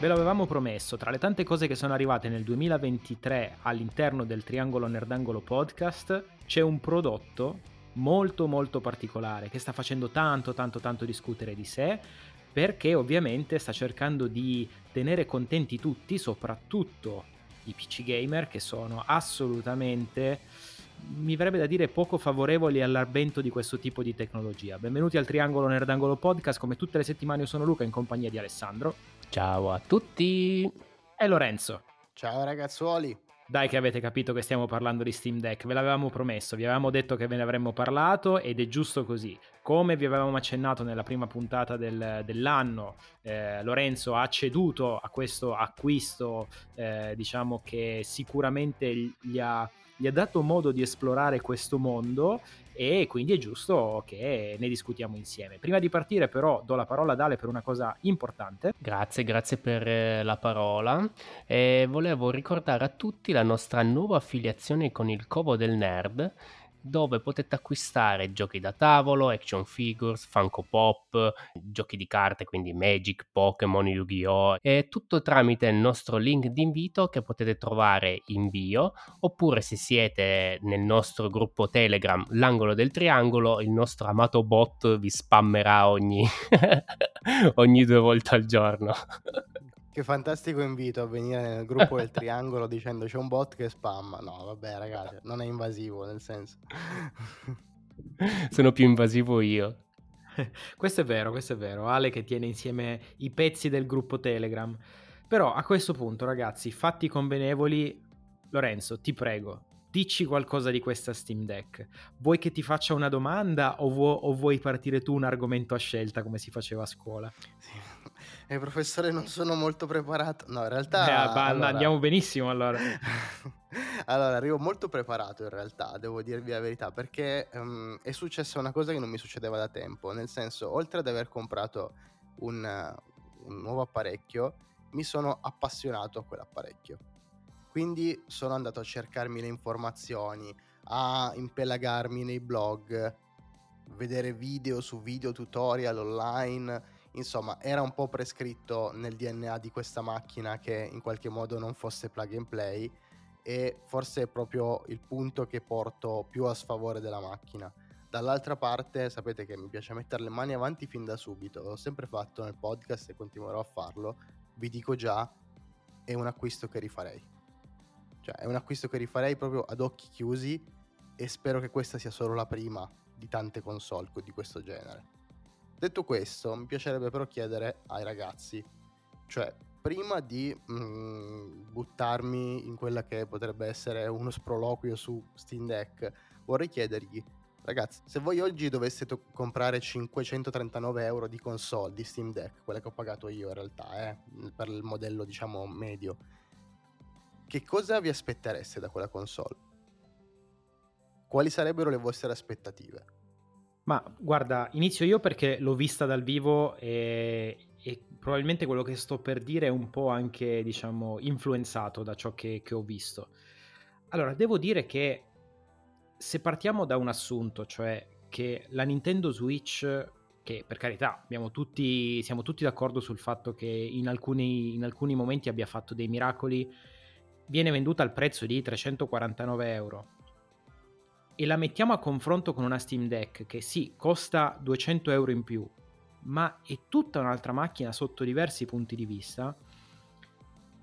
Ve l'avevamo promesso, tra le tante cose che sono arrivate nel 2023 all'interno del Triangolo Nerdangolo podcast c'è un prodotto molto molto particolare che sta facendo tanto tanto tanto discutere di sé perché ovviamente sta cercando di tenere contenti tutti, soprattutto i PC gamer che sono assolutamente mi verrebbe da dire poco favorevoli all'avvento di questo tipo di tecnologia. Benvenuti al Triangolo Nerdangolo Podcast, come tutte le settimane io sono Luca in compagnia di Alessandro. Ciao a tutti! E Lorenzo. Ciao ragazzuoli! Dai che avete capito che stiamo parlando di Steam Deck, ve l'avevamo promesso, vi avevamo detto che ve ne avremmo parlato ed è giusto così. Come vi avevamo accennato nella prima puntata del, dell'anno, eh, Lorenzo ha ceduto a questo acquisto, eh, diciamo che sicuramente gli ha, gli ha dato modo di esplorare questo mondo e quindi è giusto che ne discutiamo insieme. Prima di partire però do la parola ad Ale per una cosa importante. Grazie, grazie per eh, la parola. E volevo ricordare a tutti la nostra nuova affiliazione con il Covo del Nerd dove potete acquistare giochi da tavolo, action figures, Funko Pop, giochi di carte, quindi Magic, Pokémon, Yu-Gi-Oh! E tutto tramite il nostro link di invito che potete trovare in bio, oppure se siete nel nostro gruppo Telegram, l'angolo del triangolo, il nostro amato bot vi spammerà ogni, ogni due volte al giorno. Che fantastico invito a venire nel gruppo del triangolo dicendo c'è un bot che spamma. No, vabbè, ragazzi, non è invasivo, nel senso. Sono più invasivo io. questo è vero, questo è vero. Ale che tiene insieme i pezzi del gruppo Telegram. Però a questo punto, ragazzi, fatti convenevoli. Lorenzo, ti prego, dici qualcosa di questa Steam Deck. Vuoi che ti faccia una domanda o, vu- o vuoi partire tu un argomento a scelta come si faceva a scuola? Sì. Eh, professore, non sono molto preparato. No, in realtà... Eh, allora... Andiamo benissimo allora. allora, arrivo molto preparato in realtà, devo dirvi la verità, perché um, è successa una cosa che non mi succedeva da tempo. Nel senso, oltre ad aver comprato un, un nuovo apparecchio, mi sono appassionato a quell'apparecchio quindi sono andato a cercarmi le informazioni, a impelagarmi nei blog, vedere video su video tutorial online. Insomma, era un po' prescritto nel DNA di questa macchina che in qualche modo non fosse plug and play e forse è proprio il punto che porto più a sfavore della macchina. Dall'altra parte, sapete che mi piace mettere le mani avanti fin da subito, l'ho sempre fatto nel podcast e continuerò a farlo. Vi dico già, è un acquisto che rifarei. Cioè, è un acquisto che rifarei proprio ad occhi chiusi e spero che questa sia solo la prima di tante console di questo genere. Detto questo, mi piacerebbe però chiedere ai ragazzi, cioè, prima di mm, buttarmi in quella che potrebbe essere uno sproloquio su Steam Deck, vorrei chiedergli, ragazzi, se voi oggi doveste to- comprare 539 euro di console di Steam Deck, quella che ho pagato io in realtà, eh, per il modello diciamo medio, che cosa vi aspettereste da quella console? Quali sarebbero le vostre aspettative? Ma guarda, inizio io perché l'ho vista dal vivo e, e, probabilmente quello che sto per dire è un po' anche, diciamo, influenzato da ciò che, che ho visto. Allora, devo dire che se partiamo da un assunto, cioè che la Nintendo Switch, che per carità tutti, siamo tutti d'accordo sul fatto che in alcuni, in alcuni momenti abbia fatto dei miracoli viene venduta al prezzo di 349 euro e la mettiamo a confronto con una Steam Deck che sì, costa 200 euro in più, ma è tutta un'altra macchina sotto diversi punti di vista,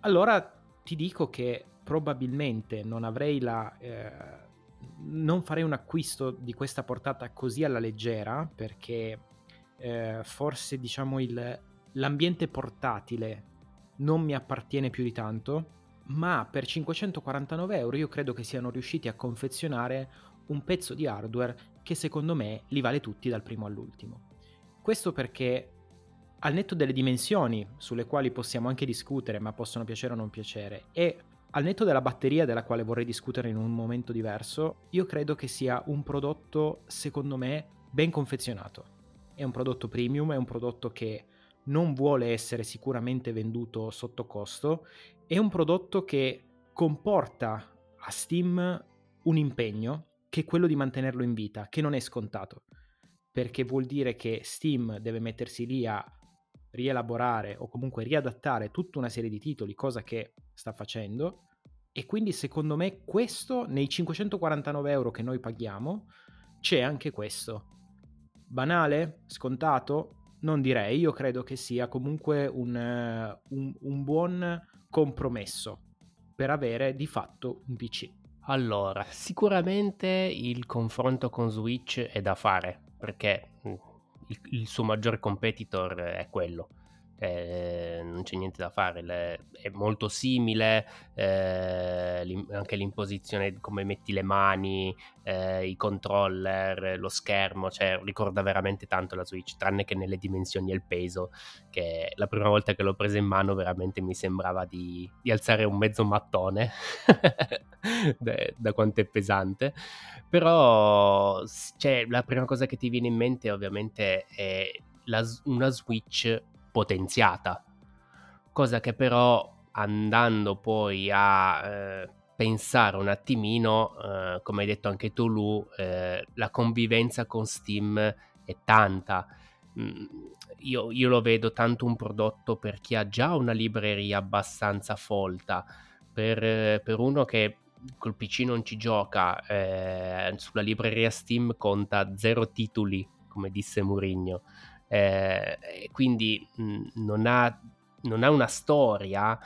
allora ti dico che probabilmente non avrei la... Eh, non farei un acquisto di questa portata così alla leggera perché eh, forse diciamo il, l'ambiente portatile non mi appartiene più di tanto ma per 549 euro io credo che siano riusciti a confezionare un pezzo di hardware che secondo me li vale tutti dal primo all'ultimo. Questo perché al netto delle dimensioni, sulle quali possiamo anche discutere, ma possono piacere o non piacere, e al netto della batteria della quale vorrei discutere in un momento diverso, io credo che sia un prodotto, secondo me, ben confezionato. È un prodotto premium, è un prodotto che non vuole essere sicuramente venduto sotto costo è un prodotto che comporta a Steam un impegno che quello di mantenerlo in vita, che non è scontato, perché vuol dire che Steam deve mettersi lì a rielaborare o comunque riadattare tutta una serie di titoli, cosa che sta facendo. E quindi secondo me questo, nei 549 euro che noi paghiamo, c'è anche questo. Banale? Scontato? Non direi, io credo che sia comunque un, un, un buon compromesso per avere di fatto un PC. Allora, sicuramente il confronto con Switch è da fare, perché mm, il, il suo maggior competitor è quello eh, non c'è niente da fare, le, è molto simile, eh, anche l'imposizione, come metti le mani, eh, i controller, lo schermo, cioè ricorda veramente tanto la Switch, tranne che nelle dimensioni e il peso, che la prima volta che l'ho presa in mano veramente mi sembrava di, di alzare un mezzo mattone, da, da quanto è pesante, però cioè, la prima cosa che ti viene in mente ovviamente è la, una Switch potenziata, cosa che però andando poi a eh, pensare un attimino, eh, come hai detto anche tu Lu, eh, la convivenza con Steam è tanta. Mm, io, io, lo vedo tanto un prodotto per chi ha già una libreria abbastanza folta, per, per uno che col PC non ci gioca, eh, sulla libreria Steam conta zero titoli, come disse Murigno eh, quindi mh, non, ha, non ha una storia,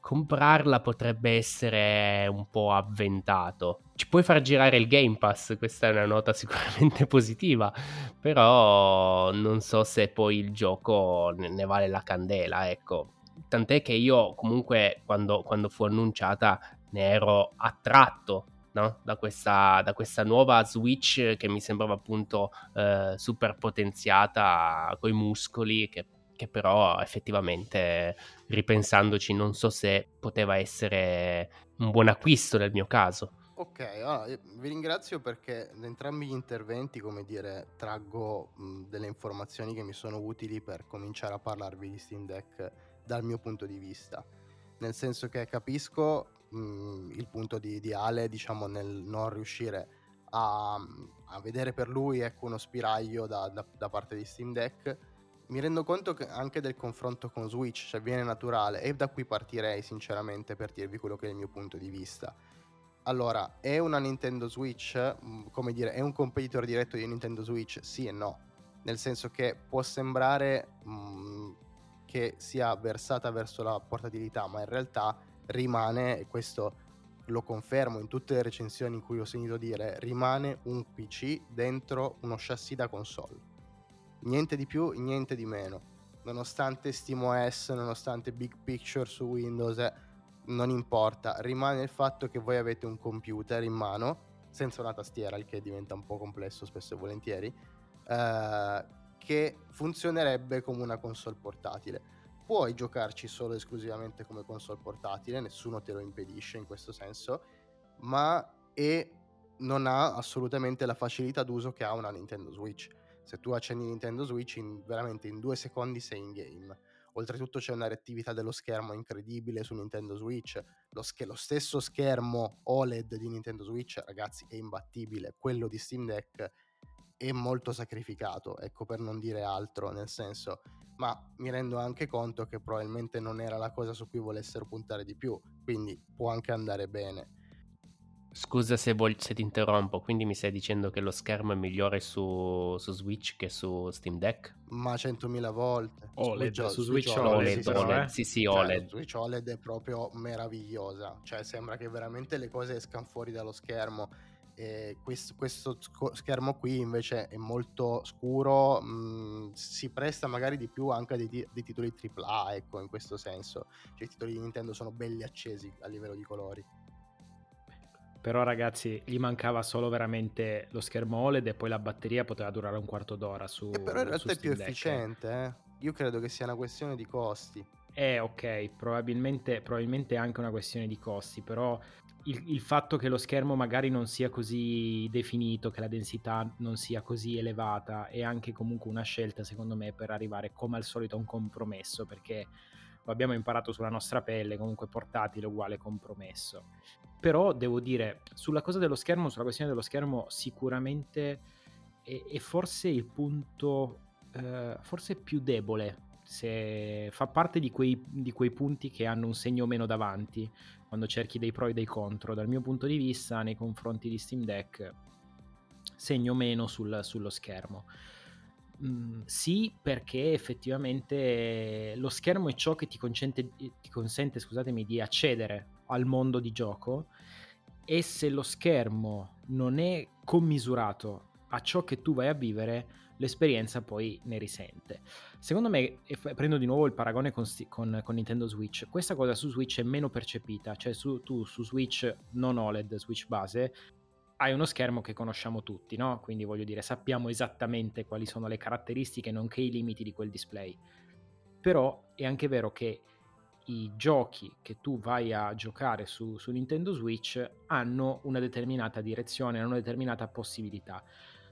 comprarla potrebbe essere un po' avventato. Ci puoi far girare il Game Pass, questa è una nota sicuramente positiva, però non so se poi il gioco ne vale la candela, ecco. Tant'è che io comunque quando, quando fu annunciata ne ero attratto no? da, questa, da, questa, nuova Switch che mi sembrava appunto eh, super potenziata con i muscoli che, che, però effettivamente ripensandoci non so se poteva essere un buon acquisto nel mio caso. Ok, allora, vi ringrazio perché da entrambi gli interventi, come dire, traggo mh, delle informazioni che mi sono utili per cominciare a parlarvi di Steam Deck dal mio punto di vista. Nel senso che capisco mh, mhmm, il punto di, di, Ale, diciamo, nel non riuscire a, a vedere per lui ecco, uno spiraglio da, da, da, parte di Steam Deck. Mi rendo conto che anche del confronto con Switch, cioè viene naturale, e da qui partirei sinceramente per dirvi quello che è il mio punto di vista. Allora, è una Nintendo Switch, mhmm, come dire, è un competitor diretto di Nintendo Switch? Sì e no. Nel senso che può sembrare mh, mhmm, che sia versata verso la portabilità, ma in realtà rimane, e questo lo confermo in tutte le recensioni in cui ho sentito dire, rimane un PC dentro uno chassis da console. Niente di più, niente di meno. Nonostante SteamOS, nonostante Big Picture su Windows, eh, non importa, rimane il fatto che voi avete un computer in mano, senza una tastiera, il che diventa un po' complesso spesso e volentieri, eh, che funzionerebbe come una console portatile puoi giocarci solo e esclusivamente come console portatile, nessuno te lo impedisce in questo senso, ma e non ha assolutamente la facilità d'uso che ha una Nintendo Switch. Se tu accendi Nintendo Switch, in, veramente in due secondi sei in game. Oltretutto c'è una reattività dello schermo incredibile su Nintendo Switch. Lo, sch- lo, stesso schermo OLED di Nintendo Switch, ragazzi, è imbattibile. Quello di Steam Deck è molto sacrificato, ecco per non dire altro, nel senso ma mi rendo anche conto che probabilmente non era la cosa su cui volessero puntare di più, quindi può anche andare bene. Scusa se, voglio, se ti interrompo, quindi mi stai dicendo che lo schermo è migliore su, su Switch che su Steam Deck? Ma 100.000 volte. OLED, Switch, su Switch, Switch OLED, OLED, sì, OLED, eh? sì, sì, cioè, OLED. Switch OLED è proprio meravigliosa, cioè sembra che veramente le cose escano fuori dallo schermo e questo, questo, schermo qui invece è molto scuro, mh, mm, si presta magari di più anche a dei, dei, titoli AAA, ecco, in questo senso. Cioè, i titoli di Nintendo sono belli accesi a livello di colori. Però ragazzi, gli mancava solo veramente lo schermo OLED e poi la batteria poteva durare un quarto d'ora su E però in realtà è più efficiente, eh. Io credo che sia una questione di costi. Eh, ok, probabilmente, probabilmente è anche una questione di costi, però il, il, fatto che lo schermo magari non sia così definito, che la densità non sia così elevata, è anche comunque una scelta, secondo me, per arrivare come al solito a un compromesso, perché lo abbiamo imparato sulla nostra pelle, comunque portatile uguale compromesso. Però devo dire, sulla cosa dello schermo, sulla questione dello schermo, sicuramente è, è forse il punto, eh, forse più debole se fa parte di quei, di quei punti che hanno un segno meno davanti quando cerchi dei pro e dei contro. Dal mio punto di vista, nei confronti di Steam Deck, segno meno sul, sullo schermo. Mm, sì, perché effettivamente lo schermo è ciò che ti, ti consente di accedere al mondo di gioco e se lo schermo non è commisurato a ciò che tu vai a vivere, l'esperienza poi ne risente. Secondo me, e prendo di nuovo il paragone con, con, con, Nintendo Switch, questa cosa su Switch è meno percepita, cioè su, tu su Switch non OLED, Switch base, hai uno schermo che conosciamo tutti, no? Quindi voglio dire, sappiamo esattamente quali sono le caratteristiche, nonché i limiti di quel display. Però è anche vero che i giochi che tu vai a giocare su, su Nintendo Switch hanno una determinata direzione, hanno una determinata possibilità.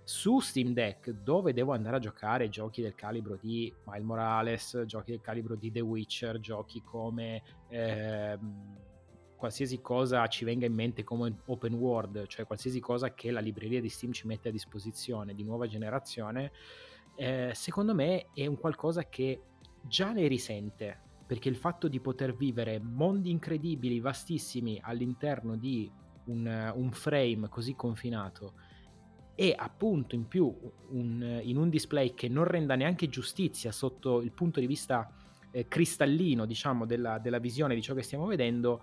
Su Steam Deck, dove devo andare a giocare giochi del calibro di Miles Morales, giochi del calibro di The Witcher, giochi come eh, qualsiasi cosa ci venga in mente come open world, cioè qualsiasi cosa che la libreria di Steam ci mette a disposizione di nuova generazione, eh, secondo me è un qualcosa che già ne risente, perché il fatto di poter vivere mondi incredibili, vastissimi all'interno di un, un frame così confinato, e appunto in più un, in un display che non renda neanche giustizia sotto il punto di vista eh, cristallino diciamo della, della, visione di ciò che stiamo vedendo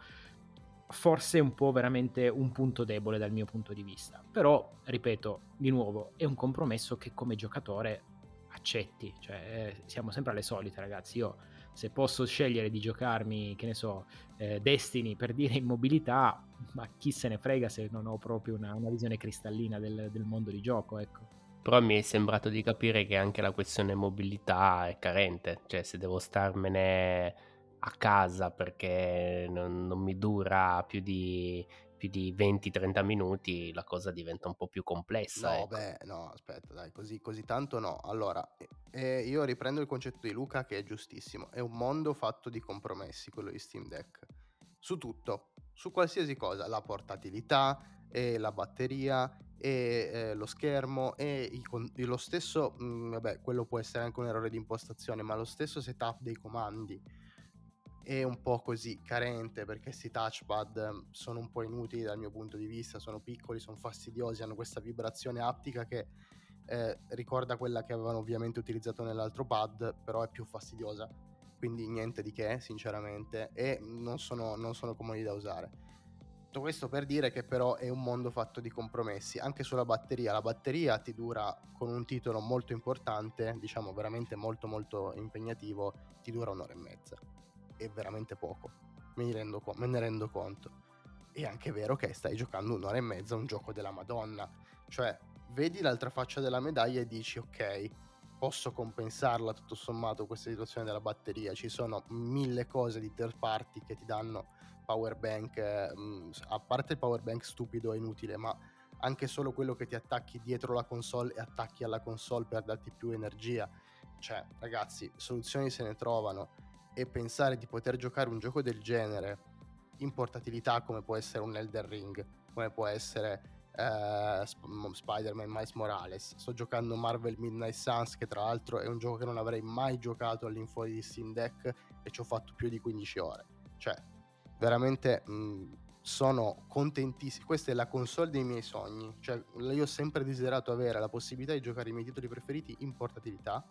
forse è un po' veramente un punto debole dal mio punto di vista. Però ripeto di nuovo è un compromesso che come giocatore accetti. Cioè eh, siamo sempre alle solite ragazzi. Io se posso scegliere di giocarmi, che ne so, eh, Destiny per dire immobilità, ma chi se ne frega se non ho proprio una, una visione cristallina del, del, mondo di gioco, ecco. Però mi è sembrato di capire che anche la questione mobilità è carente, cioè se devo starmene a casa perché non, non mi dura più di più di 20-30 minuti la cosa diventa un po' più complessa. No, ecco. beh, no, aspetta, dai, così, così tanto no. Allora, eh, io riprendo il concetto di Luca che è giustissimo. È un mondo fatto di compromessi, quello di Steam Deck. Su tutto, su qualsiasi cosa, la portatilità, e la batteria, e eh, lo schermo, e i, lo stesso, mh, mm, vabbè, quello può essere anche un errore di impostazione, ma lo stesso setup dei comandi è un po' così carente perché questi touchpad ehm, sono un po' inutili dal mio punto di vista, sono piccoli, sono fastidiosi, hanno questa vibrazione aptica che eh, ricorda quella che avevano ovviamente utilizzato nell'altro pad, però è più fastidiosa, quindi niente di che sinceramente e non sono, non sono comodi da usare. Tutto questo per dire che però è un mondo fatto di compromessi, anche sulla batteria. La batteria ti dura con un titolo molto importante, diciamo veramente molto molto impegnativo, ti dura un'ora e mezza è veramente poco, me, rendo, me ne rendo conto. È anche vero che stai giocando un'ora e mezza un gioco della Madonna, cioè vedi l'altra faccia della medaglia e dici ok, posso compensarla tutto sommato questa situazione della batteria, ci sono mille cose di third party che ti danno power bank, eh, a parte il power bank stupido e inutile, ma anche solo quello che ti attacchi dietro la console e attacchi alla console per darti più energia. Cioè, ragazzi, soluzioni se ne trovano e pensare di poter giocare un gioco del genere in portatilità come può essere un Elder Ring, come può essere Sp- Spider-Man Miles Morales. Sto giocando Marvel Midnight Suns che tra l'altro è un gioco che non avrei mai giocato all'infuori di Steam Deck e ci ho fatto più di 15 ore. Cioè, veramente mh, sono contentissimo. Questa è la console dei miei sogni. Cioè, io ho sempre desiderato avere la possibilità di giocare i miei titoli preferiti in portatilità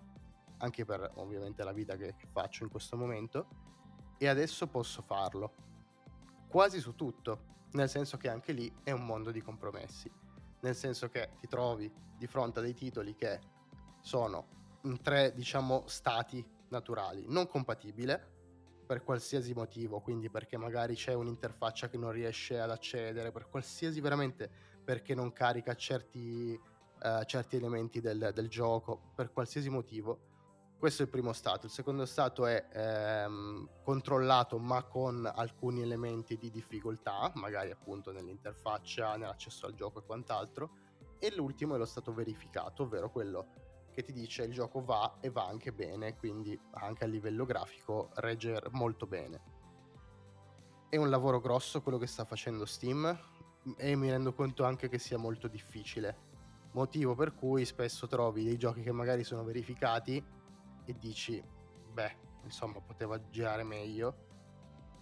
anche per ovviamente la vita che faccio in questo momento e adesso posso farlo quasi su tutto, nel senso che anche lì è un mondo di compromessi, nel senso che ti trovi di fronte a dei titoli che sono in tre, diciamo, stati naturali, non compatibile per qualsiasi motivo, quindi perché magari c'è un'interfaccia che non riesce ad accedere, per qualsiasi veramente perché non carica certi, uh, certi elementi del, del gioco, per qualsiasi motivo, questo è il primo stato. Il secondo stato è ehm, controllato ma con alcuni elementi di difficoltà, magari appunto nell'interfaccia, nell'accesso al gioco e quant'altro. E l'ultimo è lo stato verificato, ovvero quello che ti dice il gioco va e va anche bene, quindi anche a livello grafico regge molto bene. È un lavoro grosso quello che sta facendo Steam e mi rendo conto anche che sia molto difficile. Motivo per cui spesso trovi dei giochi che magari sono verificati e dici beh, insomma, poteva girare meglio.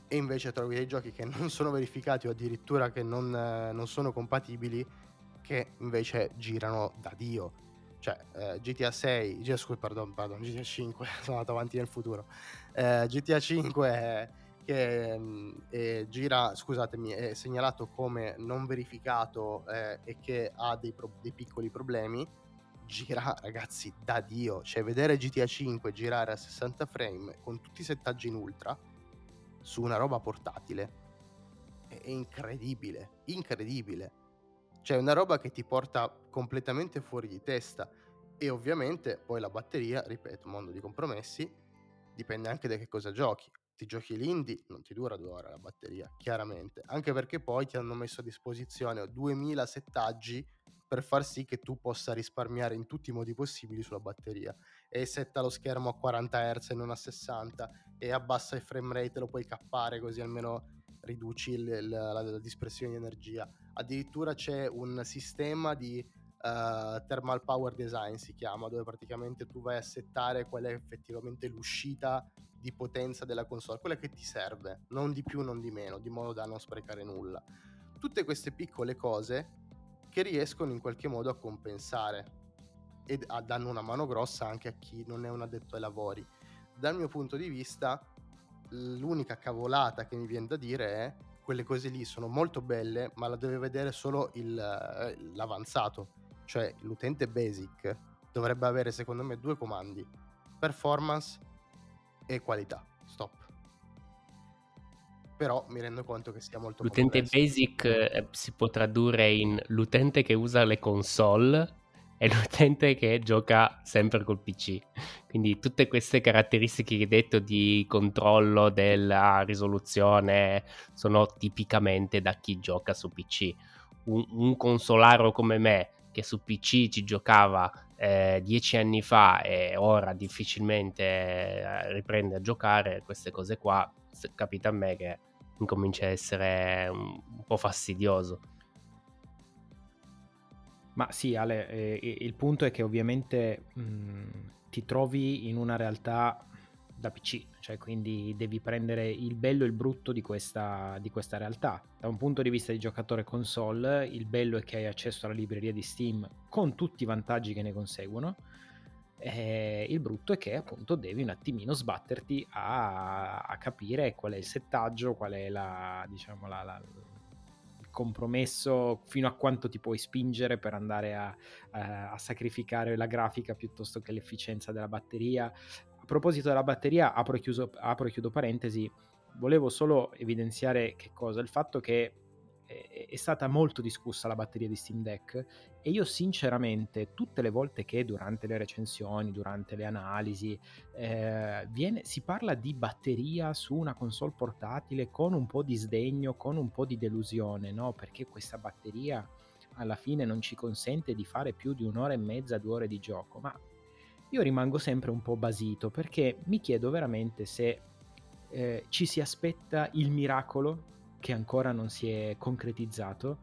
E invece trovi dei giochi che non sono verificati o addirittura che non, non sono compatibili che invece girano da Dio. Cioè, eh, GTA 6, GTA, pardon, pardon, GTA 5, sono andato avanti nel futuro. Eh, GTA 5 è, che mm, eh, gira, scusatemi, è segnalato come non verificato eh, e che ha dei, pro- dei piccoli problemi gira ragazzi da dio. Cioè vedere GTA 5 girare a 60 frame con tutti i settaggi in ultra su una roba portatile è incredibile incredibile. Cioè una roba che ti porta completamente fuori di testa. E ovviamente poi la batteria ripeto mondo di compromessi dipende anche da che cosa giochi. Ti giochi l'indie non ti dura due ore la batteria chiaramente. Anche perché poi ti hanno messo a disposizione 2000 settaggi per far sì che tu possa risparmiare in tutti i modi possibili sulla batteria. E setta lo schermo a 40 Hz e non a 60 e abbassa il frame rate lo puoi cappare così almeno riduci il, il, la, la, dispersione di energia. Addirittura c'è un sistema di uh, thermal power design si chiama dove praticamente tu vai a settare qual è effettivamente l'uscita di potenza della console quella che ti serve non di più non di meno di modo da non sprecare nulla. Tutte queste piccole cose che riescono in qualche modo a compensare e a, danno una mano grossa anche a chi non è un addetto ai lavori. Dal mio punto di vista, l'unica cavolata che mi viene da dire è quelle cose lì sono molto belle, ma la deve vedere solo il, l'avanzato, cioè l'utente basic dovrebbe avere secondo me due comandi, performance e qualità. Stop però mi rendo conto che sia molto L'utente basic eh, si può tradurre in l'utente che usa le console e l'utente che gioca sempre col PC. Quindi tutte queste caratteristiche che hai detto di controllo della risoluzione sono tipicamente da chi gioca su PC. Un, un consolaro come me che su PC ci giocava eh, dieci anni fa e ora difficilmente eh, riprende a giocare, queste cose qua capita a me che incomincia a essere un, po' fastidioso. Ma sì, Ale, eh, il punto è che ovviamente mh, ti trovi in una realtà da PC, cioè quindi devi prendere il bello e il brutto di questa, di questa realtà. Da un punto di vista di giocatore console, il bello è che hai accesso alla libreria di Steam con tutti i vantaggi che ne conseguono eh, il brutto è che appunto devi un attimino sbatterti a, a capire qual è il settaggio, qual è la, diciamo, la, la, il compromesso, fino a quanto ti puoi spingere per andare a, a, a, sacrificare la grafica piuttosto che l'efficienza della batteria. A proposito della batteria, apro e, chiudo parentesi, volevo solo evidenziare che cosa? Il fatto che è stata molto discussa la batteria di Steam Deck e io sinceramente tutte le volte che durante le recensioni, durante le analisi eh, viene, si parla di batteria su una console portatile con un po' di sdegno, con un po' di delusione, no? Perché questa batteria alla fine non ci consente di fare più di un'ora e mezza, due ore di gioco, ma io rimango sempre un po' basito perché mi chiedo veramente se eh, ci si aspetta il miracolo che ancora non si è concretizzato,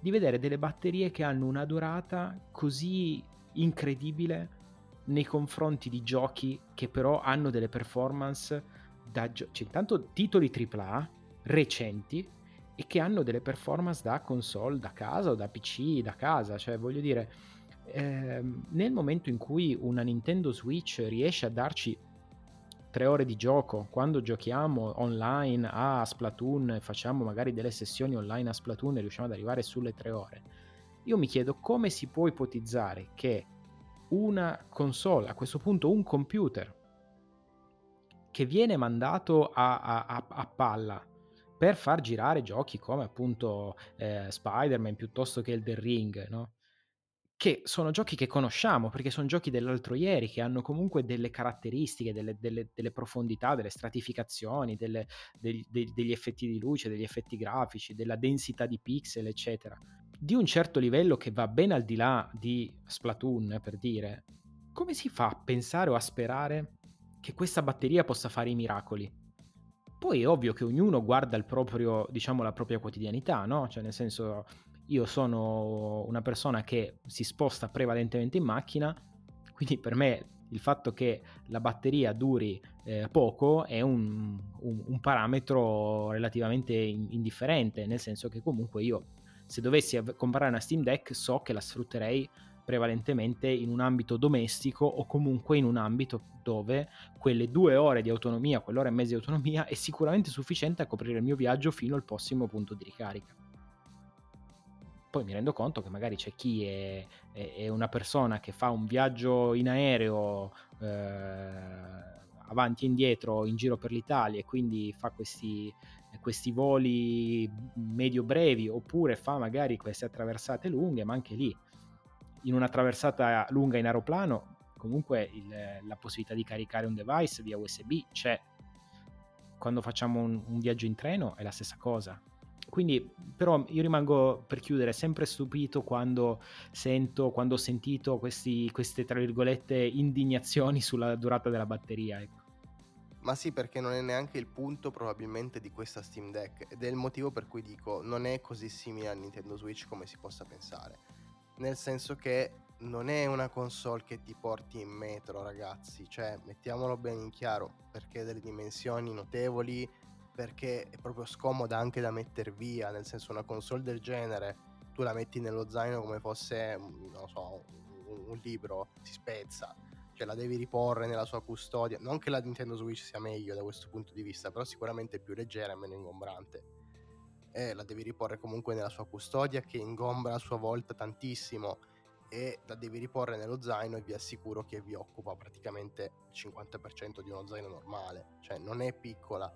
di vedere delle batterie che hanno una durata così incredibile nei confronti di giochi che però hanno delle performance da gio- cioè, intanto titoli AAA recenti e che hanno delle performance da console da casa o da PC da casa, cioè voglio dire ehm, nel momento in cui una Nintendo Switch riesce a darci tre ore di gioco, quando giochiamo online a Splatoon, facciamo magari delle sessioni online a Splatoon e riusciamo ad arrivare sulle tre ore, io mi chiedo come si può ipotizzare che una console, a questo punto un computer, che viene mandato a, a, a palla per far girare giochi come appunto eh, Spider-Man piuttosto che Elden Ring, no? Che sono giochi che conosciamo, perché sono giochi dell'altro ieri, che hanno comunque delle caratteristiche, delle, delle, delle profondità, delle stratificazioni, delle, degli, degli effetti di luce, degli effetti grafici, della densità di pixel, eccetera. Di un certo livello che va ben al di là di Splatoon, per dire, come si fa a pensare o a sperare che questa batteria possa fare i miracoli? Poi è ovvio che ognuno guarda proprio, diciamo, la propria quotidianità, no? Cioè, nel senso, io sono una persona che si sposta prevalentemente in macchina, quindi per me il fatto che la batteria duri eh, poco è un, un, un, parametro relativamente indifferente, nel senso che comunque io se dovessi comprare una Steam Deck so che la sfrutterei prevalentemente in un ambito domestico o comunque in un ambito dove quelle due ore di autonomia, quell'ora e mezza di autonomia è sicuramente sufficiente a coprire il mio viaggio fino al prossimo punto di ricarica. Poi mi rendo conto che magari c'è chi è, è, è una persona che fa un viaggio in aereo eh, avanti e indietro in giro per l'Italia e quindi fa questi, questi voli medio brevi oppure fa magari queste attraversate lunghe, ma anche lì in una traversata lunga in aeroplano comunque il, la possibilità di caricare un device via USB c'è. Quando facciamo un, un viaggio in treno è la stessa cosa. Quindi, però, io rimango per chiudere sempre stupito quando sento, quando ho sentito questi, queste, tra virgolette, indignazioni sulla durata della batteria. Ecco. Ma sì, perché non è neanche il punto probabilmente di questa Steam Deck ed è il motivo per cui dico non è così simile a Nintendo Switch come si possa pensare nel senso che non è una console che ti porti in metro, ragazzi, cioè mettiamolo bene in chiaro, perché delle dimensioni notevoli, perché è proprio scomoda anche da mettere via, nel senso una console del genere tu la metti nello zaino come fosse, mm, non so, un, un libro, si spezza, cioè la devi riporre nella sua custodia, non che la Nintendo Switch sia meglio da questo punto di vista, però sicuramente è più leggera e meno ingombrante eh, la devi riporre comunque nella sua custodia che ingombra a sua volta tantissimo e la devi riporre nello zaino e vi assicuro che vi occupa praticamente il 50% di uno zaino normale, cioè non è piccola.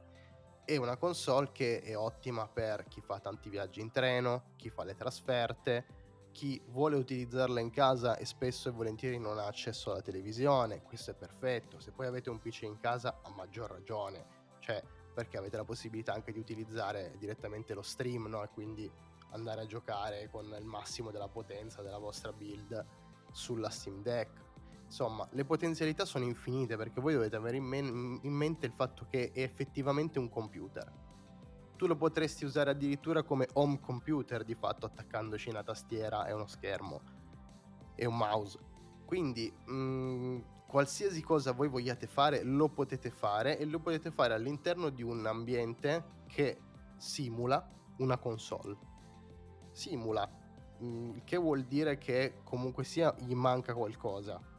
È una console che è ottima per chi fa tanti viaggi in treno, chi fa le trasferte, chi vuole utilizzarla in casa e spesso e volentieri non ha accesso alla televisione, questo è perfetto. Se poi avete un PC in casa, a maggior ragione. Cioè, perché avete la possibilità anche di utilizzare direttamente lo stream no? e quindi andare a giocare con il massimo della potenza della vostra build sulla Steam Deck. Insomma, le potenzialità sono infinite perché voi dovete avere in, men- in mente il fatto che è effettivamente un computer. Tu lo potresti usare addirittura come home computer di fatto attaccandoci una tastiera e uno schermo e un mouse. Quindi mh, mm, qualsiasi cosa voi vogliate fare lo potete fare e lo potete fare all'interno di un ambiente che simula una console. Simula, mm, che vuol dire che comunque sia gli manca qualcosa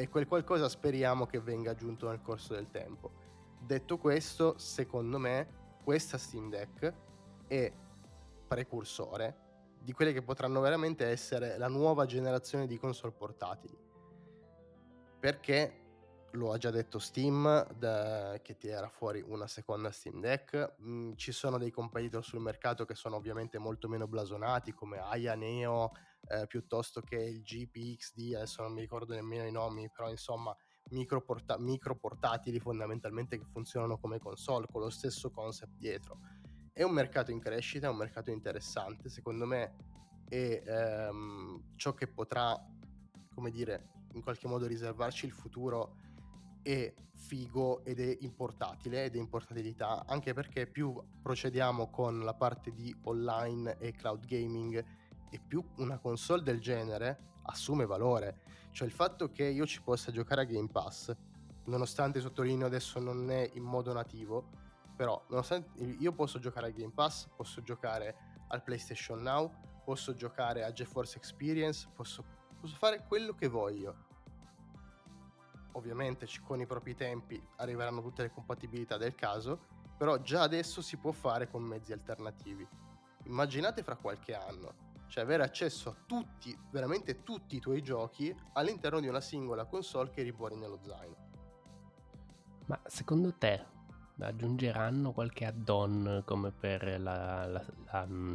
e quel qualcosa speriamo che venga aggiunto nel corso del tempo. Detto questo, secondo me questa Steam Deck è precursore di quelle che potranno veramente essere la nuova generazione di console portatili perché lo ha già detto Steam da, che tirerà fuori una seconda Steam Deck. Mm, ci sono dei competitor sul mercato che sono ovviamente molto meno blasonati come Aya Neo eh, piuttosto che il GPXD, adesso non mi ricordo nemmeno i nomi, però insomma micro, porta- micro portatili fondamentalmente che funzionano come console con lo stesso concept dietro. È un mercato in crescita, è un mercato interessante, secondo me è ehm, ciò che potrà, come dire, in qualche modo riservarci il futuro è figo ed è importatile ed è importabilità anche perché più procediamo con la parte di online e cloud gaming e più una console del genere assume valore. Cioè il fatto che io ci possa giocare a Game Pass nonostante sottolineo adesso non è in modo nativo però nonostante io posso giocare a Game Pass posso giocare al PlayStation Now posso giocare a GeForce Experience posso, posso fare quello che voglio. Ovviamente con i propri tempi arriveranno tutte le compatibilità del caso, però già adesso si può fare con mezzi alternativi. Immaginate fra qualche anno, cioè avere accesso a tutti, veramente tutti i tuoi giochi all'interno di una singola console che riporti nello zaino. Ma secondo te aggiungeranno qualche add-on come per la, la, la, mm,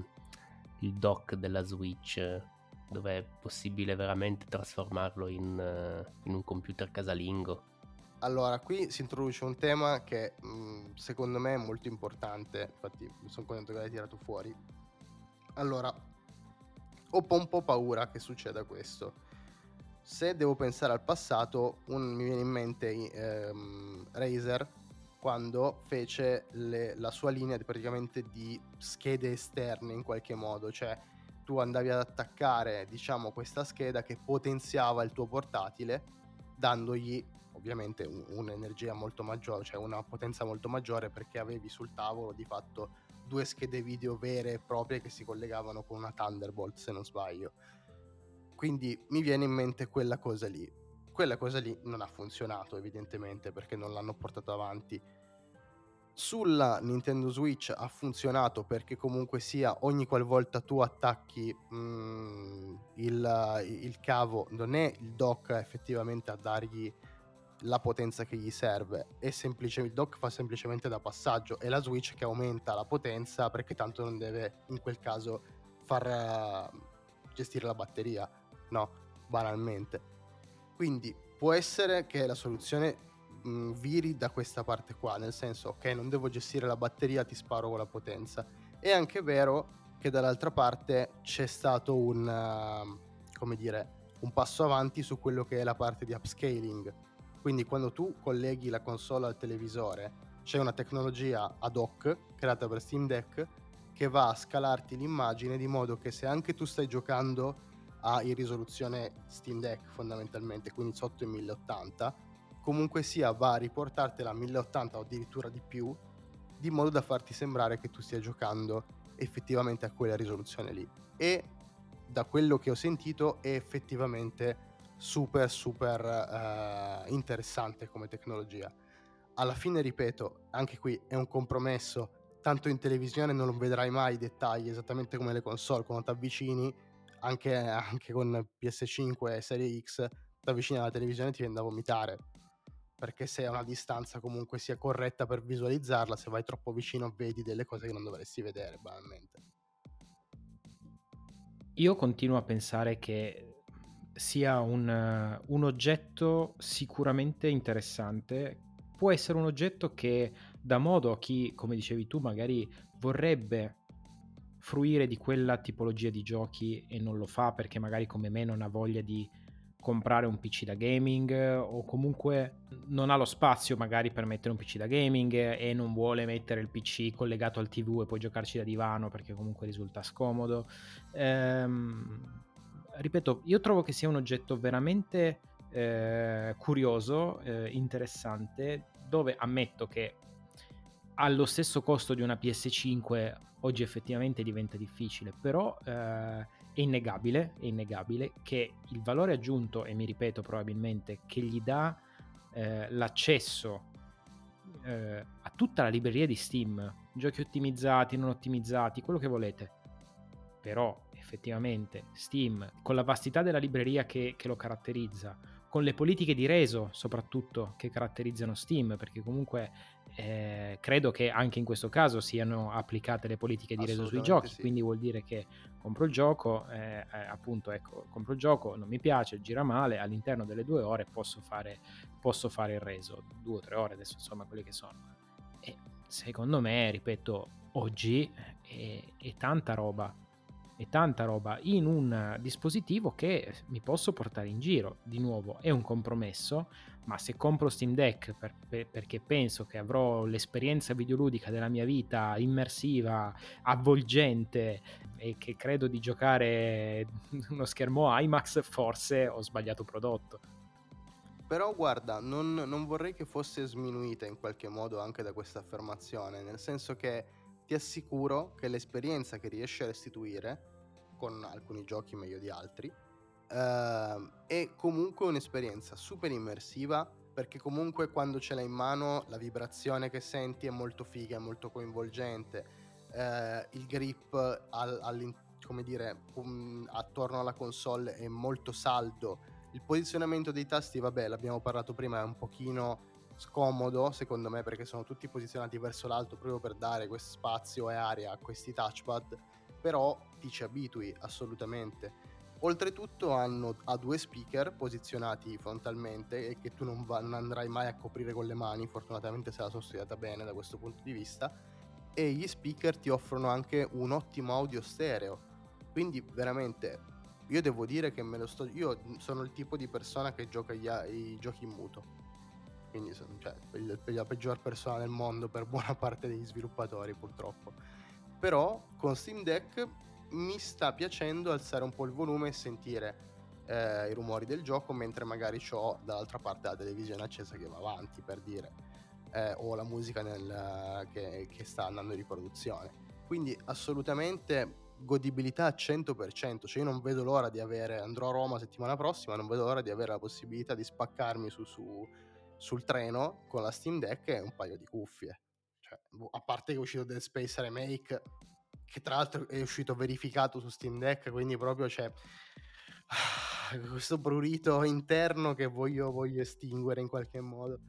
il dock della Switch dove è possibile veramente trasformarlo in, uh, in un computer casalingo. Allora, qui si introduce un tema che mh, mm, secondo me è molto importante, infatti mi sono contento che l'hai tirato fuori. Allora, ho un po' paura che succeda questo. Se devo pensare al passato, un, mi viene in mente ehm, Razer quando fece le, la sua linea praticamente di schede esterne in qualche modo, cioè tu andavi ad attaccare diciamo questa scheda che potenziava il tuo portatile dandogli ovviamente un, un'energia molto maggiore, cioè una potenza molto maggiore perché avevi sul tavolo di fatto due schede video vere e proprie che si collegavano con una Thunderbolt se non sbaglio. Quindi mi viene in mente quella cosa lì. Quella cosa lì non ha funzionato evidentemente perché non l'hanno portato avanti sulla Nintendo Switch ha funzionato perché comunque sia ogni qualvolta tu attacchi mm, il, il, cavo non è il dock effettivamente a dargli la potenza che gli serve è semplice, il dock fa semplicemente da passaggio è la Switch che aumenta la potenza perché tanto non deve in quel caso far uh, gestire la batteria no, banalmente quindi può essere che la soluzione mh, mm, viri da questa parte qua, nel senso, ok, non devo gestire la batteria, ti sparo con la potenza. È anche vero che dall'altra parte c'è stato un, uh, come dire, un passo avanti su quello che è la parte di upscaling. Quindi quando tu colleghi la console al televisore, c'è una tecnologia ad hoc creata per Steam Deck che va a scalarti l'immagine di modo che se anche tu stai giocando a in risoluzione Steam Deck fondamentalmente, quindi sotto i 1080, comunque sia va a riportartela a 1080 o addirittura di più, di modo da farti sembrare che tu stia giocando effettivamente a quella risoluzione lì. E da quello che ho sentito è effettivamente super super uh, interessante come tecnologia. Alla fine, ripeto, anche qui è un compromesso, tanto in televisione non vedrai mai i dettagli esattamente come le console, quando ti avvicini, anche, anche con PS5 e Serie X, ti avvicini alla televisione e ti viene da vomitare perché se a una distanza comunque sia corretta per visualizzarla, se vai troppo vicino vedi delle cose che non dovresti vedere banalmente. Io continuo a pensare che sia un, un oggetto sicuramente interessante, può essere un oggetto che dà modo a chi, come dicevi tu, magari vorrebbe fruire di quella tipologia di giochi e non lo fa perché magari come me non ha voglia di comprare un PC da gaming o comunque non ha lo spazio magari per mettere un PC da gaming e non vuole mettere il PC collegato al TV e poi giocarci da divano perché comunque risulta scomodo. Ehm, ripeto, io trovo che sia un oggetto veramente eh, curioso, eh, interessante, dove ammetto che allo stesso costo di una PS5 oggi effettivamente diventa difficile, però eh, è innegabile, è innegabile che il valore aggiunto, e mi ripeto probabilmente, che gli dà eh, l'accesso eh, a tutta la libreria di Steam, giochi ottimizzati, non ottimizzati, quello che volete. Però effettivamente Steam, con la vastità della libreria che, che lo caratterizza, con le politiche di reso soprattutto che caratterizzano Steam, perché comunque eh, credo che anche in questo caso siano applicate le politiche di reso sui giochi, sì. quindi vuol dire che compro il gioco, eh, eh, appunto ecco, compro il gioco, non mi piace, gira male, all'interno delle due ore posso fare, posso fare il reso, due o tre ore adesso insomma quelle che sono. E secondo me, ripeto, oggi è, è tanta roba e tanta roba in un dispositivo che mi posso portare in giro. Di nuovo, è un compromesso, ma se compro Steam Deck per, per, perché penso che avrò l'esperienza videoludica della mia vita immersiva, avvolgente e che credo di giocare uno schermo IMAX, forse ho sbagliato prodotto. Però guarda, non, non vorrei che fosse sminuita in qualche modo anche da questa affermazione, nel senso che ti assicuro che l'esperienza che riesci a restituire, con alcuni giochi meglio di altri, uh, è comunque un'esperienza super immersiva perché comunque quando ce l'hai in mano la vibrazione che senti è molto figa, è molto coinvolgente, uh, il grip al, come dire, um, attorno alla console è molto saldo, il posizionamento dei tasti, vabbè, l'abbiamo parlato prima, è un pochino scomodo secondo me perché sono tutti posizionati verso l'alto proprio per dare questo spazio e aria a questi touchpad però ti ci abitui assolutamente. Oltretutto hanno ha due speaker posizionati frontalmente e che tu non, va, non andrai mai a coprire con le mani fortunatamente se la sono studiata bene da questo punto di vista e gli speaker ti offrono anche un ottimo audio stereo. Quindi veramente io devo dire che me lo sto io sono il tipo di persona che gioca gli, i giochi in muto quindi sono cioè, la peggior persona del mondo per buona parte degli sviluppatori purtroppo. Però con Steam Deck mi sta piacendo alzare un po' il volume e sentire eh, i rumori del gioco mentre magari ho dall'altra parte la televisione accesa che va avanti per dire eh, o la musica nel, che, che sta andando in riproduzione quindi assolutamente godibilità al 100%, cioè io non vedo l'ora di avere, andrò a Roma settimana prossima, non vedo l'ora di avere la possibilità di spaccarmi su, su, sul treno con la Steam Deck e un paio di cuffie. Cioè, boh, a parte che è uscito Dead Space Remake, che tra l'altro è uscito verificato su Steam Deck, quindi proprio c'è questo prurito interno che voglio, voglio estinguere in qualche modo.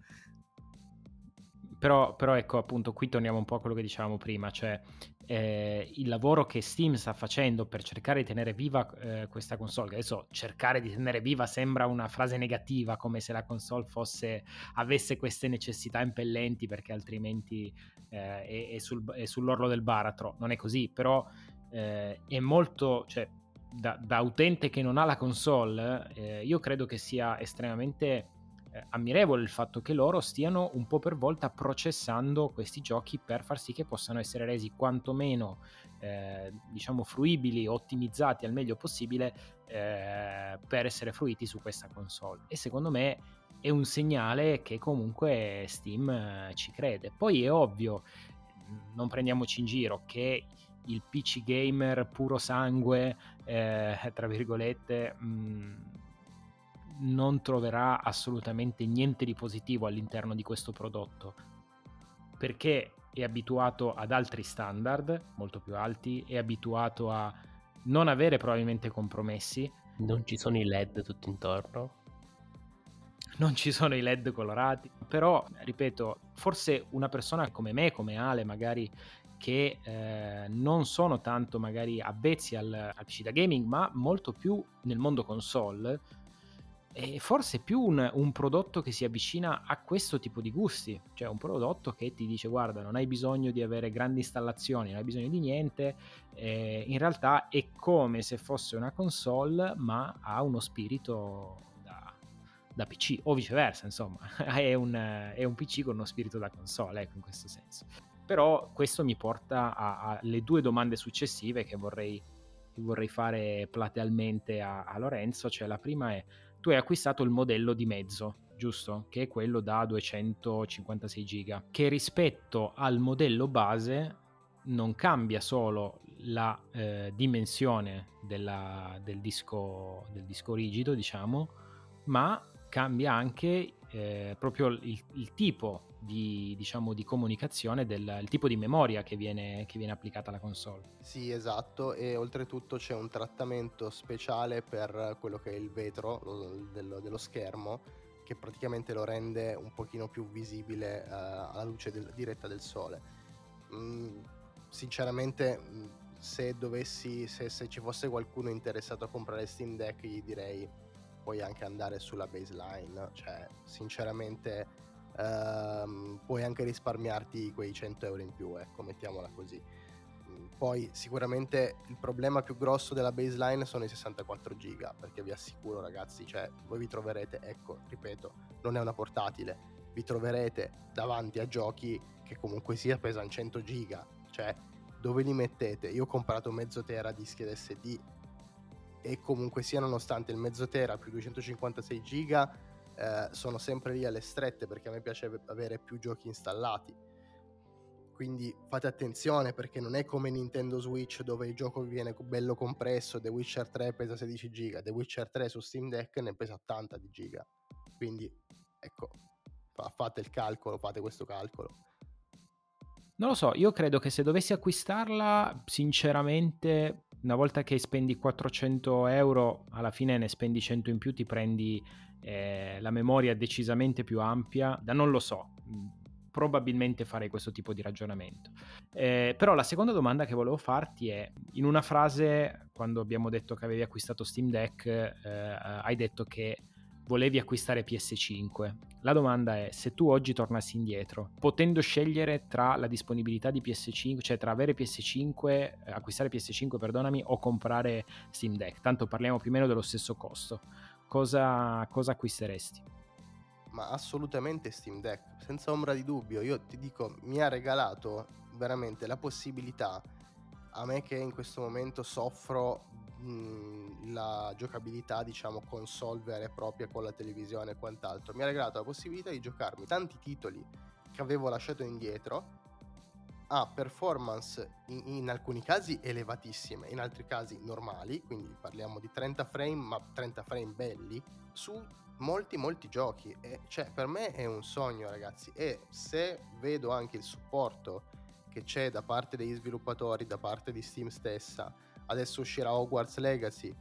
Però, però, ecco appunto qui torniamo un po' a quello che dicevamo prima, cioè eh, il lavoro che Steam sta facendo per cercare di tenere viva eh, questa console, che adesso cercare di tenere viva sembra una frase negativa, come se la console fosse, avesse queste necessità impellenti perché altrimenti eh, è, è, sul, è, sull'orlo del baratro, non è così, però eh, è molto, cioè, da, da, utente che non ha la console, eh, io credo che sia estremamente eh, ammirevole il fatto che loro stiano un po' per volta processando questi giochi per far sì che possano essere resi quantomeno eh, diciamo fruibili, ottimizzati al meglio possibile eh, per essere fruiti su questa console e secondo me è un segnale che comunque Steam eh, ci crede. Poi è ovvio, non prendiamoci in giro, che il PC gamer puro sangue, eh, tra virgolette, mh, mm, non troverà assolutamente niente di positivo all'interno di questo prodotto perché è abituato ad altri standard molto più alti, è abituato a non avere probabilmente compromessi. Non ci sono i LED tutto intorno. Non ci sono i LED colorati, però ripeto, forse una persona come me, come Ale, magari che eh, non sono tanto magari avvezzi al, al PC da gaming, ma molto più nel mondo console, è forse più un, un, prodotto che si avvicina a questo tipo di gusti, cioè un prodotto che ti dice guarda non hai bisogno di avere grandi installazioni, non hai bisogno di niente, eh, in realtà è come se fosse una console ma ha uno spirito da, da PC o viceversa, insomma è un, è un, PC con uno spirito da console, ecco in questo senso. Però questo mi porta alle due domande successive che vorrei, che vorrei fare platealmente a, a Lorenzo, cioè la prima è tu hai acquistato il modello di mezzo, giusto? Che è quello da 256 giga, che rispetto al modello base non cambia solo la eh, dimensione della, del, disco, del disco rigido, diciamo, ma cambia anche eh, proprio il, il, tipo di, diciamo, di comunicazione, del il tipo di memoria che viene, che viene applicata alla console. Sì, esatto, e oltretutto c'è un trattamento speciale per quello che è il vetro lo, dello, dello, schermo che praticamente lo rende un pochino più visibile uh, alla luce del, diretta del sole. Mm, sinceramente, mm, se dovessi, se, se ci fosse qualcuno interessato a comprare Steam Deck, gli direi puoi anche andare sulla baseline, cioè sinceramente ehm, puoi anche risparmiarti quei 100 euro in più, ecco, mettiamola così. Mm, poi sicuramente il problema più grosso della baseline sono i 64 giga, perché vi assicuro ragazzi, cioè voi vi troverete, ecco, ripeto, non è una portatile, vi troverete davanti a giochi che comunque sia pesano 100 giga, cioè dove li mettete? Io ho comprato mezzo tera dischi SD e comunque sia nonostante il mezzo tera più 256 giga eh, sono sempre lì alle strette perché a me piace avere più giochi installati. Quindi fate attenzione perché non è come Nintendo Switch dove il gioco viene bello compresso, The Witcher 3 pesa 16 giga, The Witcher 3 su Steam Deck ne pesa 80 di giga. Quindi ecco, fate il calcolo, fate questo calcolo. Non lo so, io credo che se dovessi acquistarla, sinceramente, una volta che spendi 400 euro, alla fine ne spendi 100 in più, ti prendi eh, la memoria decisamente più ampia, da non lo so, mm, probabilmente farei questo tipo di ragionamento. Eh, però la seconda domanda che volevo farti è, in una frase, quando abbiamo detto che avevi acquistato Steam Deck, eh, hai detto che volevi acquistare PS5. La domanda è, se tu oggi tornassi indietro, potendo scegliere tra la disponibilità di PS5, cioè tra avere PS5, eh, acquistare PS5, perdonami, o comprare Steam Deck, tanto parliamo più o meno dello stesso costo, cosa, cosa acquisteresti? Ma assolutamente Steam Deck, senza ombra di dubbio. Io ti dico, mi ha regalato veramente la possibilità a me che in questo momento soffro la giocabilità, diciamo, console vera e propria con la televisione e quant'altro. Mi ha regalato la possibilità di giocarmi tanti titoli che avevo lasciato indietro a performance in, in, alcuni casi elevatissime, in altri casi normali, quindi parliamo di 30 frame, ma 30 frame belli, su molti molti giochi. E cioè, per me è un sogno, ragazzi. E se vedo anche il supporto che c'è da parte degli sviluppatori, da parte di Steam stessa, adesso uscirà Hogwarts Legacy,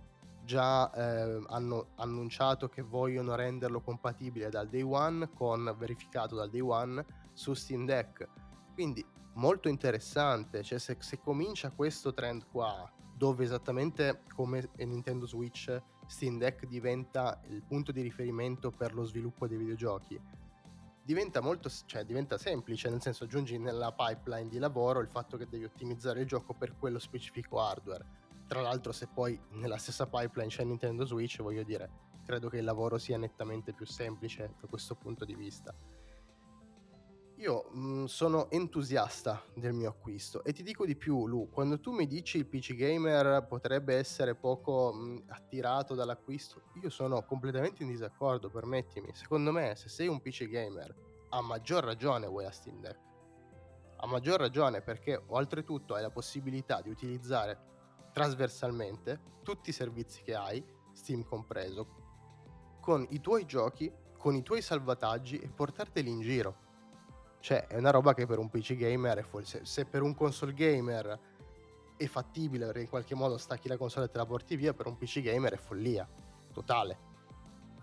già eh, hanno annunciato che vogliono renderlo compatibile dal day one con verificato dal day one su Steam Deck. Quindi molto interessante, cioè se, se comincia questo trend qua, dove esattamente come Nintendo Switch Steam Deck diventa il punto di riferimento per lo sviluppo dei videogiochi, diventa molto cioè diventa semplice, nel senso aggiungi nella pipeline di lavoro il fatto che devi ottimizzare il gioco per quello specifico hardware. Tra l'altro se poi nella stessa pipeline c'è Nintendo Switch, voglio dire, credo che il lavoro sia nettamente più semplice da questo punto di vista. Io mh, mhmm, sono entusiasta del mio acquisto e ti dico di più, Lu, quando tu mi dici il PC gamer potrebbe essere poco mh, mhmm, attirato dall'acquisto, io sono completamente in disaccordo, permettimi. Secondo me, se sei un PC gamer, a maggior ragione vuoi a Steam Deck. A maggior ragione perché oltretutto hai la possibilità di utilizzare trasversalmente tutti i servizi che hai, Steam compreso, con i tuoi giochi, con i tuoi salvataggi e portarteli in giro cioè, è una roba che per un PC gamer è fuori. Se, se per un console gamer è fattibile perché in qualche modo stacchi la console e te la porti via, per un PC gamer è follia totale.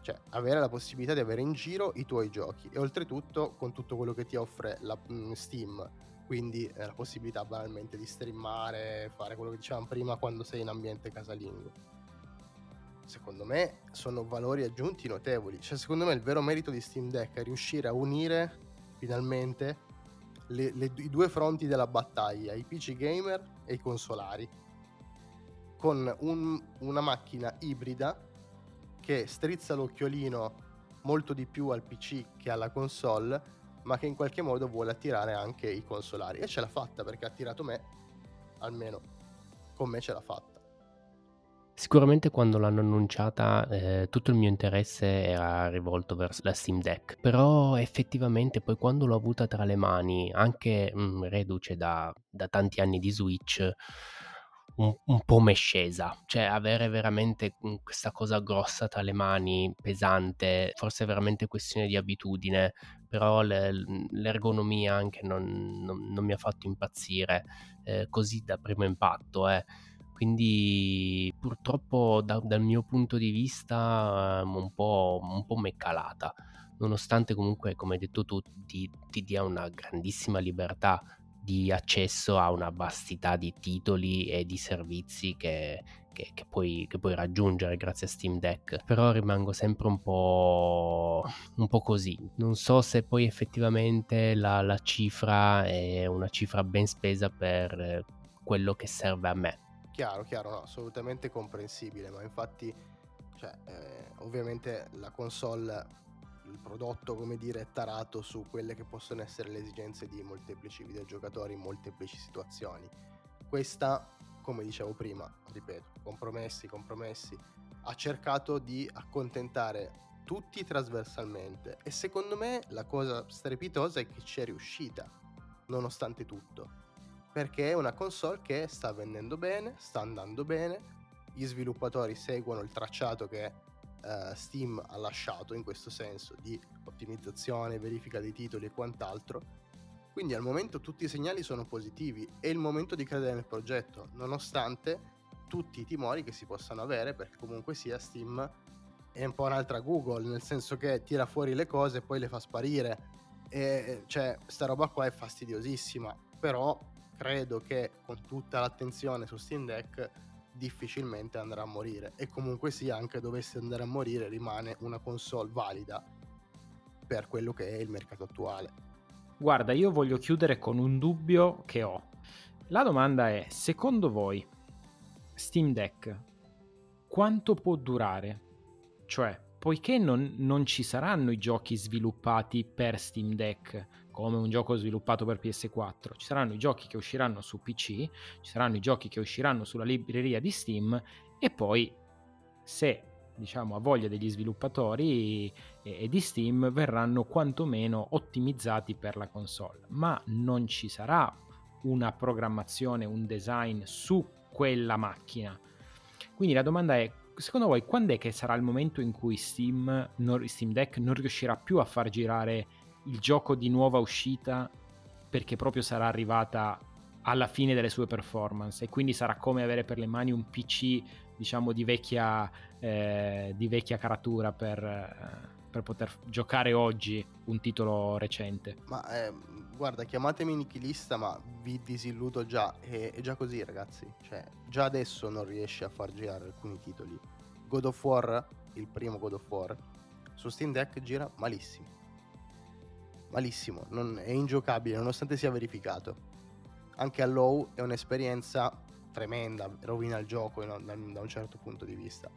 Cioè, avere la possibilità di avere in giro i tuoi giochi e oltretutto con tutto quello che ti offre la, mh, mm, Steam, quindi eh, la possibilità banalmente di streamare, fare quello che dicevamo prima quando sei in ambiente casalingo. Secondo me sono valori aggiunti notevoli. Cioè, secondo me il vero merito di Steam Deck è riuscire a unire finalmente le, le, i due fronti della battaglia, i PC gamer e i consolari, con un, una macchina ibrida che strizza l'occhiolino molto di più al PC che alla console, ma che in qualche modo vuole attirare anche i consolari. E ce l'ha fatta perché ha attirato me, almeno con me ce l'ha fatta. Sicuramente quando l'hanno annunciata eh, tutto il mio interesse era rivolto verso la Steam Deck, però effettivamente poi quando l'ho avuta tra le mani, anche mh, mm, reduce da, da, tanti anni di Switch, un, un po' m'è scesa, cioè avere veramente mm, questa cosa grossa tra le mani, pesante, forse è veramente questione di abitudine, però le, l'ergonomia anche non, non, non, mi ha fatto impazzire eh, così da primo impatto. Eh quindi purtroppo da, dal mio punto di vista um, un po', un po' m'è nonostante comunque come hai detto tu ti, ti dia una grandissima libertà di accesso a una vastità di titoli e di servizi che, che, che, puoi, che, puoi, raggiungere grazie a Steam Deck. Però rimango sempre un po', un po così. Non so se poi effettivamente la, la, cifra è una cifra ben spesa per quello che serve a me. Chiaro, chiaro, assolutamente comprensibile, ma infatti, cioè, eh, ovviamente la console, il prodotto, come dire, è tarato su quelle che possono essere le esigenze di molteplici videogiocatori in molteplici situazioni. Questa, come dicevo prima, ripeto, compromessi, compromessi, ha cercato di accontentare tutti trasversalmente e secondo me la cosa strepitosa è che ci è riuscita, nonostante tutto perché è una console che sta vendendo bene, sta andando bene, gli sviluppatori seguono il tracciato che uh, Steam ha lasciato in questo senso di ottimizzazione, verifica dei titoli e quant'altro. Quindi al momento tutti i segnali sono positivi, è il momento di credere nel progetto, nonostante tutti i timori che si possano avere, perché comunque sia Steam è un po' un'altra Google, nel senso che tira fuori le cose e poi le fa sparire. E cioè, sta roba qua è fastidiosissima, però credo che con tutta l'attenzione su Steam Deck difficilmente andrà a morire e comunque sia anche dovesse andare a morire rimane una console valida per quello che è il mercato attuale. Guarda, io voglio chiudere con un dubbio che ho. La domanda è, secondo voi Steam Deck quanto può durare? Cioè, poiché non, non ci saranno i giochi sviluppati per Steam Deck come un gioco sviluppato per PS4. Ci saranno i giochi che usciranno su PC, ci saranno i giochi che usciranno sulla libreria di Steam e poi se diciamo, a voglia degli sviluppatori e, di Steam verranno quantomeno ottimizzati per la console, ma non ci sarà una programmazione, un design su quella macchina. Quindi la domanda è, secondo voi quando è che sarà il momento in cui Steam, Steam Deck non riuscirà più a far girare il gioco di nuova uscita perché proprio sarà arrivata alla fine delle sue performance e quindi sarà come avere per le mani un PC diciamo di vecchia, eh, di vecchia caratura per, eh, per, poter giocare oggi un titolo recente. Ma eh, guarda, chiamatemi nichilista, ma vi disilludo già, è, è già così ragazzi, cioè già adesso non riesce a far girare alcuni titoli. God of War, il primo God of War, su Steam Deck gira malissimo. Malissimo, non, è ingiocabile nonostante sia verificato. Anche a low è un'esperienza tremenda, rovina il gioco in, da, da un certo punto di vista.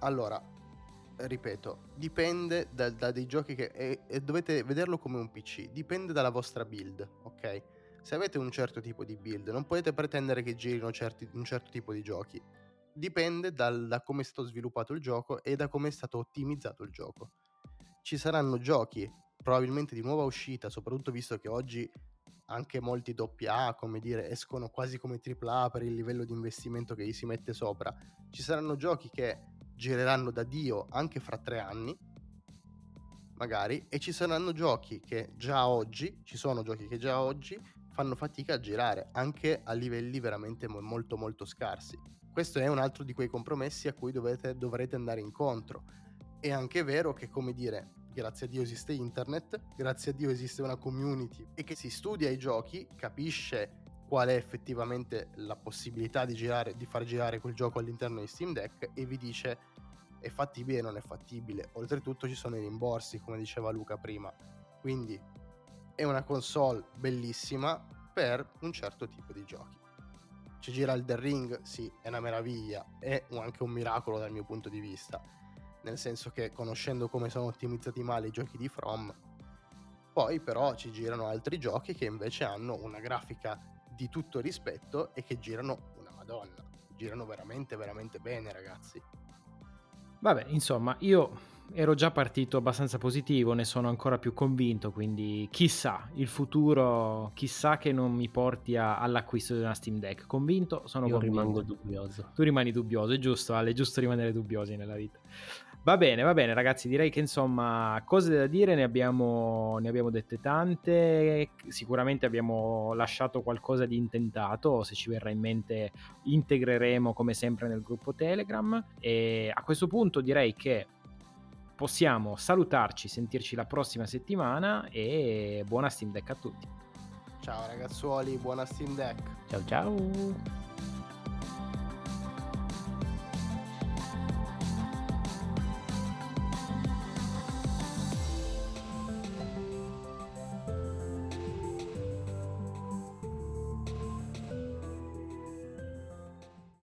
Allora, ripeto, dipende da, da dei giochi che... E, e, dovete vederlo come un PC, dipende dalla vostra build, ok? Se avete un certo tipo di build, non potete pretendere che girino certi, un certo tipo di giochi. Dipende dal, da come è stato sviluppato il gioco e da come è stato ottimizzato il gioco. Ci saranno giochi, probabilmente di nuova uscita, soprattutto visto che oggi anche molti AA, come dire, escono quasi come AAA per il livello di investimento che gli si mette sopra. Ci saranno giochi che gireranno da Dio anche fra tre anni, magari, e ci saranno giochi che già oggi, ci sono giochi che già oggi fanno fatica a girare, anche a livelli veramente molto molto scarsi. Questo è un altro di quei compromessi a cui dovete, dovrete andare incontro. È anche vero che, come dire, grazie a Dio esiste internet, grazie a Dio esiste una community e che si studia i giochi, capisce qual è effettivamente la possibilità di, girare, di far girare quel gioco all'interno di Steam Deck e vi dice è fattibile o non è fattibile. Oltretutto ci sono i rimborsi, come diceva Luca prima. Quindi è una console bellissima per un certo tipo di giochi. Ci gira il The Ring, sì, è una meraviglia, è anche un miracolo dal mio punto di vista nel senso che conoscendo come sono ottimizzati male i giochi di From, poi però ci girano altri giochi che invece hanno una grafica di tutto rispetto e che girano una madonna, girano veramente veramente bene ragazzi. Vabbè, insomma, io ero già partito abbastanza positivo, ne sono ancora più convinto, quindi chissà, il futuro, chissà che non mi porti a, all'acquisto di una Steam Deck. Convinto, sono io convinto. rimango dubbioso. Tu rimani dubbioso, è giusto, Ale, è giusto rimanere dubbiosi nella vita. Va bene, va bene ragazzi, direi che insomma cose da dire ne abbiamo, ne abbiamo dette tante, sicuramente abbiamo lasciato qualcosa di intentato, se ci verrà in mente integreremo come sempre nel gruppo Telegram e a questo punto direi che possiamo salutarci, sentirci la prossima settimana e buona Steam Deck a tutti. Ciao ragazzuoli, buona Steam Deck. Ciao ciao.